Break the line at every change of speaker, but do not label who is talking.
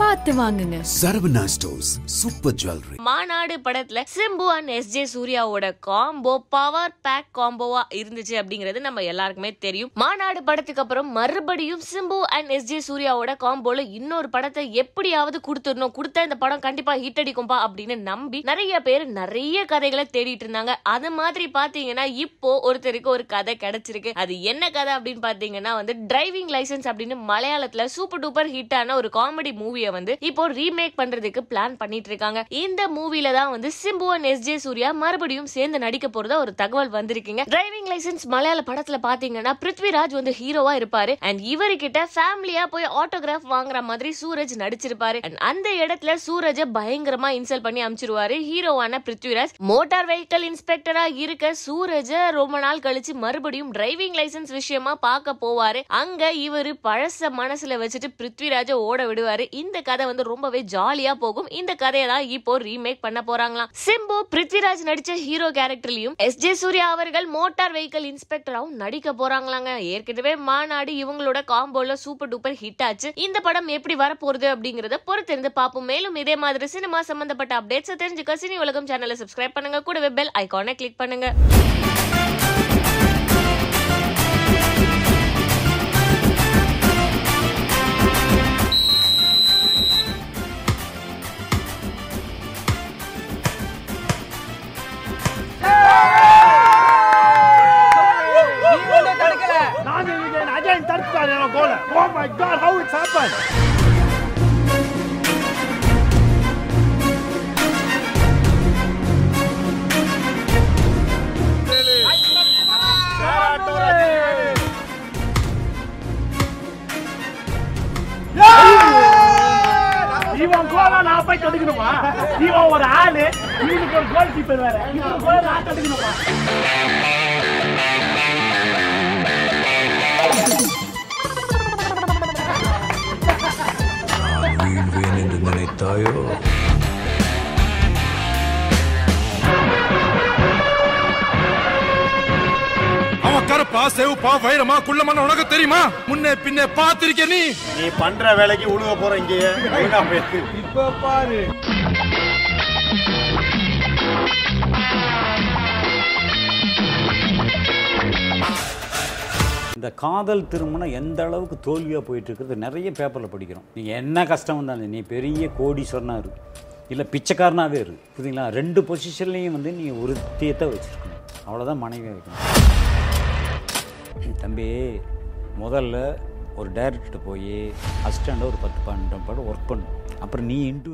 பார்த்து வாங்குங்க.
Saravana stores super jewellery
Maanaadu படத்துல சிம்பு அண்ட் எஸ் ஜே சூர்யாவோட காம்போ பவர் பேக் காம்போவா இருந்துச்சு அப்படிங்கிறது நம்ம எல்லாருக்குமே தெரியும். மாநாடு படத்துக்கு அப்புறம் மறுபடியும் சிம்பு அண்ட் எஸ் ஜே சூர்யாவோட காம்போல இன்னொரு படத்தை எப்படியாவது கொடுத்துடணும். கொடுத்தா இந்த படம் கண்டிப்பா ஹிட் அடிக்கும்பா அப்படின்னு நம்பி நிறைய பேர் நிறைய கதைகளை தேடிட்டு இருந்தாங்க. அது மாதிரி பாத்தீங்கன்னா இப்போ ஒருத்தருக்கு ஒரு கதை கிடைச்சிருக்கு. அது என்ன கதை அப்படின்னு பாத்தீங்கன்னா வந்து டிரைவிங் லைசென்ஸ் அப்படின்னு மலையாளத்துல சூப்பர் டூப்பர் ஹிட் ஆன ஒரு காமெடி மூவியை வந்து இப்போ ரீமேக் பண்றதுக்கு பிளான் பண்ணிட்டு இருக்காங்க இந்த மூவில தான் வந்து Simbu and S J Suryah மறுபடியும் சேர்ந்து நடிக்க போறதா ஒரு தகவல் வந்திருக்கீங்க. டிரைவிங் லைசென்ஸ் மலையாள படத்துல பாத்தீங்கன்னா பிருத்விராஜ் வந்து ஹீரோவா இருப்பாரு. அண்ட் இவர்கிட்ட ஃபேமிலியா போய் ஆட்டோகிராஃப் வாங்குற மாதிரி சூரஜ் நடிச்சிருப்பாரு. அண்ட் அந்த இடத்துல சூரஜ பயங்கரமா இன்சல்ட் பண்ணி அமிச்சிருவாரு. ஹீரோவான பிருத்விராஜ். மோட்டார் வெஹிக்கல் இன்ஸ்பெக்டரா இருக்க சூரஜ ரொம்ப நாள் கழிச்சு மறுபடியும் டிரைவிங் லைசென்ஸ் விஷயமா பார்க்க போவாரு. அங்க இவரு பழச மனசுல வச்சுட்டு பிருத்விராஜ ஓட விடுவாரு. இந்த கதை வந்து ரொம்பவே ஜாலியா போகும். இந்த கதையை தான் இப்போ ரீமேக் பண்ண போறாங்களாம். சிம்பு பிருத்விராஜ் நடிச்ச ஹீரோ கேரக்டர்லயும் எஸ் ஜே சூர்யா அவர்கள் மோட்டார் வெஹிக்கல் இன்ஸ்பெக்டராகவும் நடிக்க போறாங்களாங்க. ஏற்கனவே மாநாடு இவங்களோட காம்போல சூப்பர் டூப்பர் ஹிட் ஆச்சு. இந்த படம் எப்படி வரப்போகுது அப்படிங்கறத பொறுத்திருந்து பார்ப்போம். மேலும் இதே மாதிரி சினிமா சம்பந்தப்பட்ட அப்டேட்ஸ் தெரிஞ்சுக்க சினி உலகம் சேனலை சப்ஸ்கிரைப் பண்ணுங்க. கூடவே பெல் ஐக்கானை கிளிக் பண்ணுங்க.
goal oh my god how it's happen இவன் கோல நான் போய் தடுக்கணுமா இவன் ஒரு ஆளு இவனுக்கு ஒரு கோல் கீப்பர் வேற இவன் கோல நான் தடுக்கணுமா
வீழ்வேன் என்று நினைத்தாயோ?
அவன் கருப்பா செவப்பா வைரமா குள்ளமான உனக்கு தெரியுமா? முன்னே பின்னே பார்த்திருக்க நீ.
நீ பண்ற வேலைக்கு உழுக போற இங்கேயே இப்ப பாரு.
இந்த காதல் திருமணம் எந்த அளவுக்கு தோல்வியாக போயிட்டு இருக்கிறது நிறைய பேப்பரில் படிக்கிறோம். நீங்கள் என்ன கஷ்டம் வந்தாலும் நீ பெரிய கோடீஸ்வரனா இரு. இல்லை பிச்சைக்காரனாகவே இரு. புரியுதுங்களா? ரெண்டு பொசிஷன்லேயும் வந்து நீ ஒரு தீயத்தை வச்சுருக்கணும். அவ்வளோதான் மனைவியாக வைக்கணும். தம்பி முதல்ல ஒரு டைரக்டர்கிட்ட போய் அசிஸ்டண்ட்டாக ஒரு பத்து பன்னெண்டு படம் ஒர்க் பண்ணும் அப்புறம் நீ இன்டு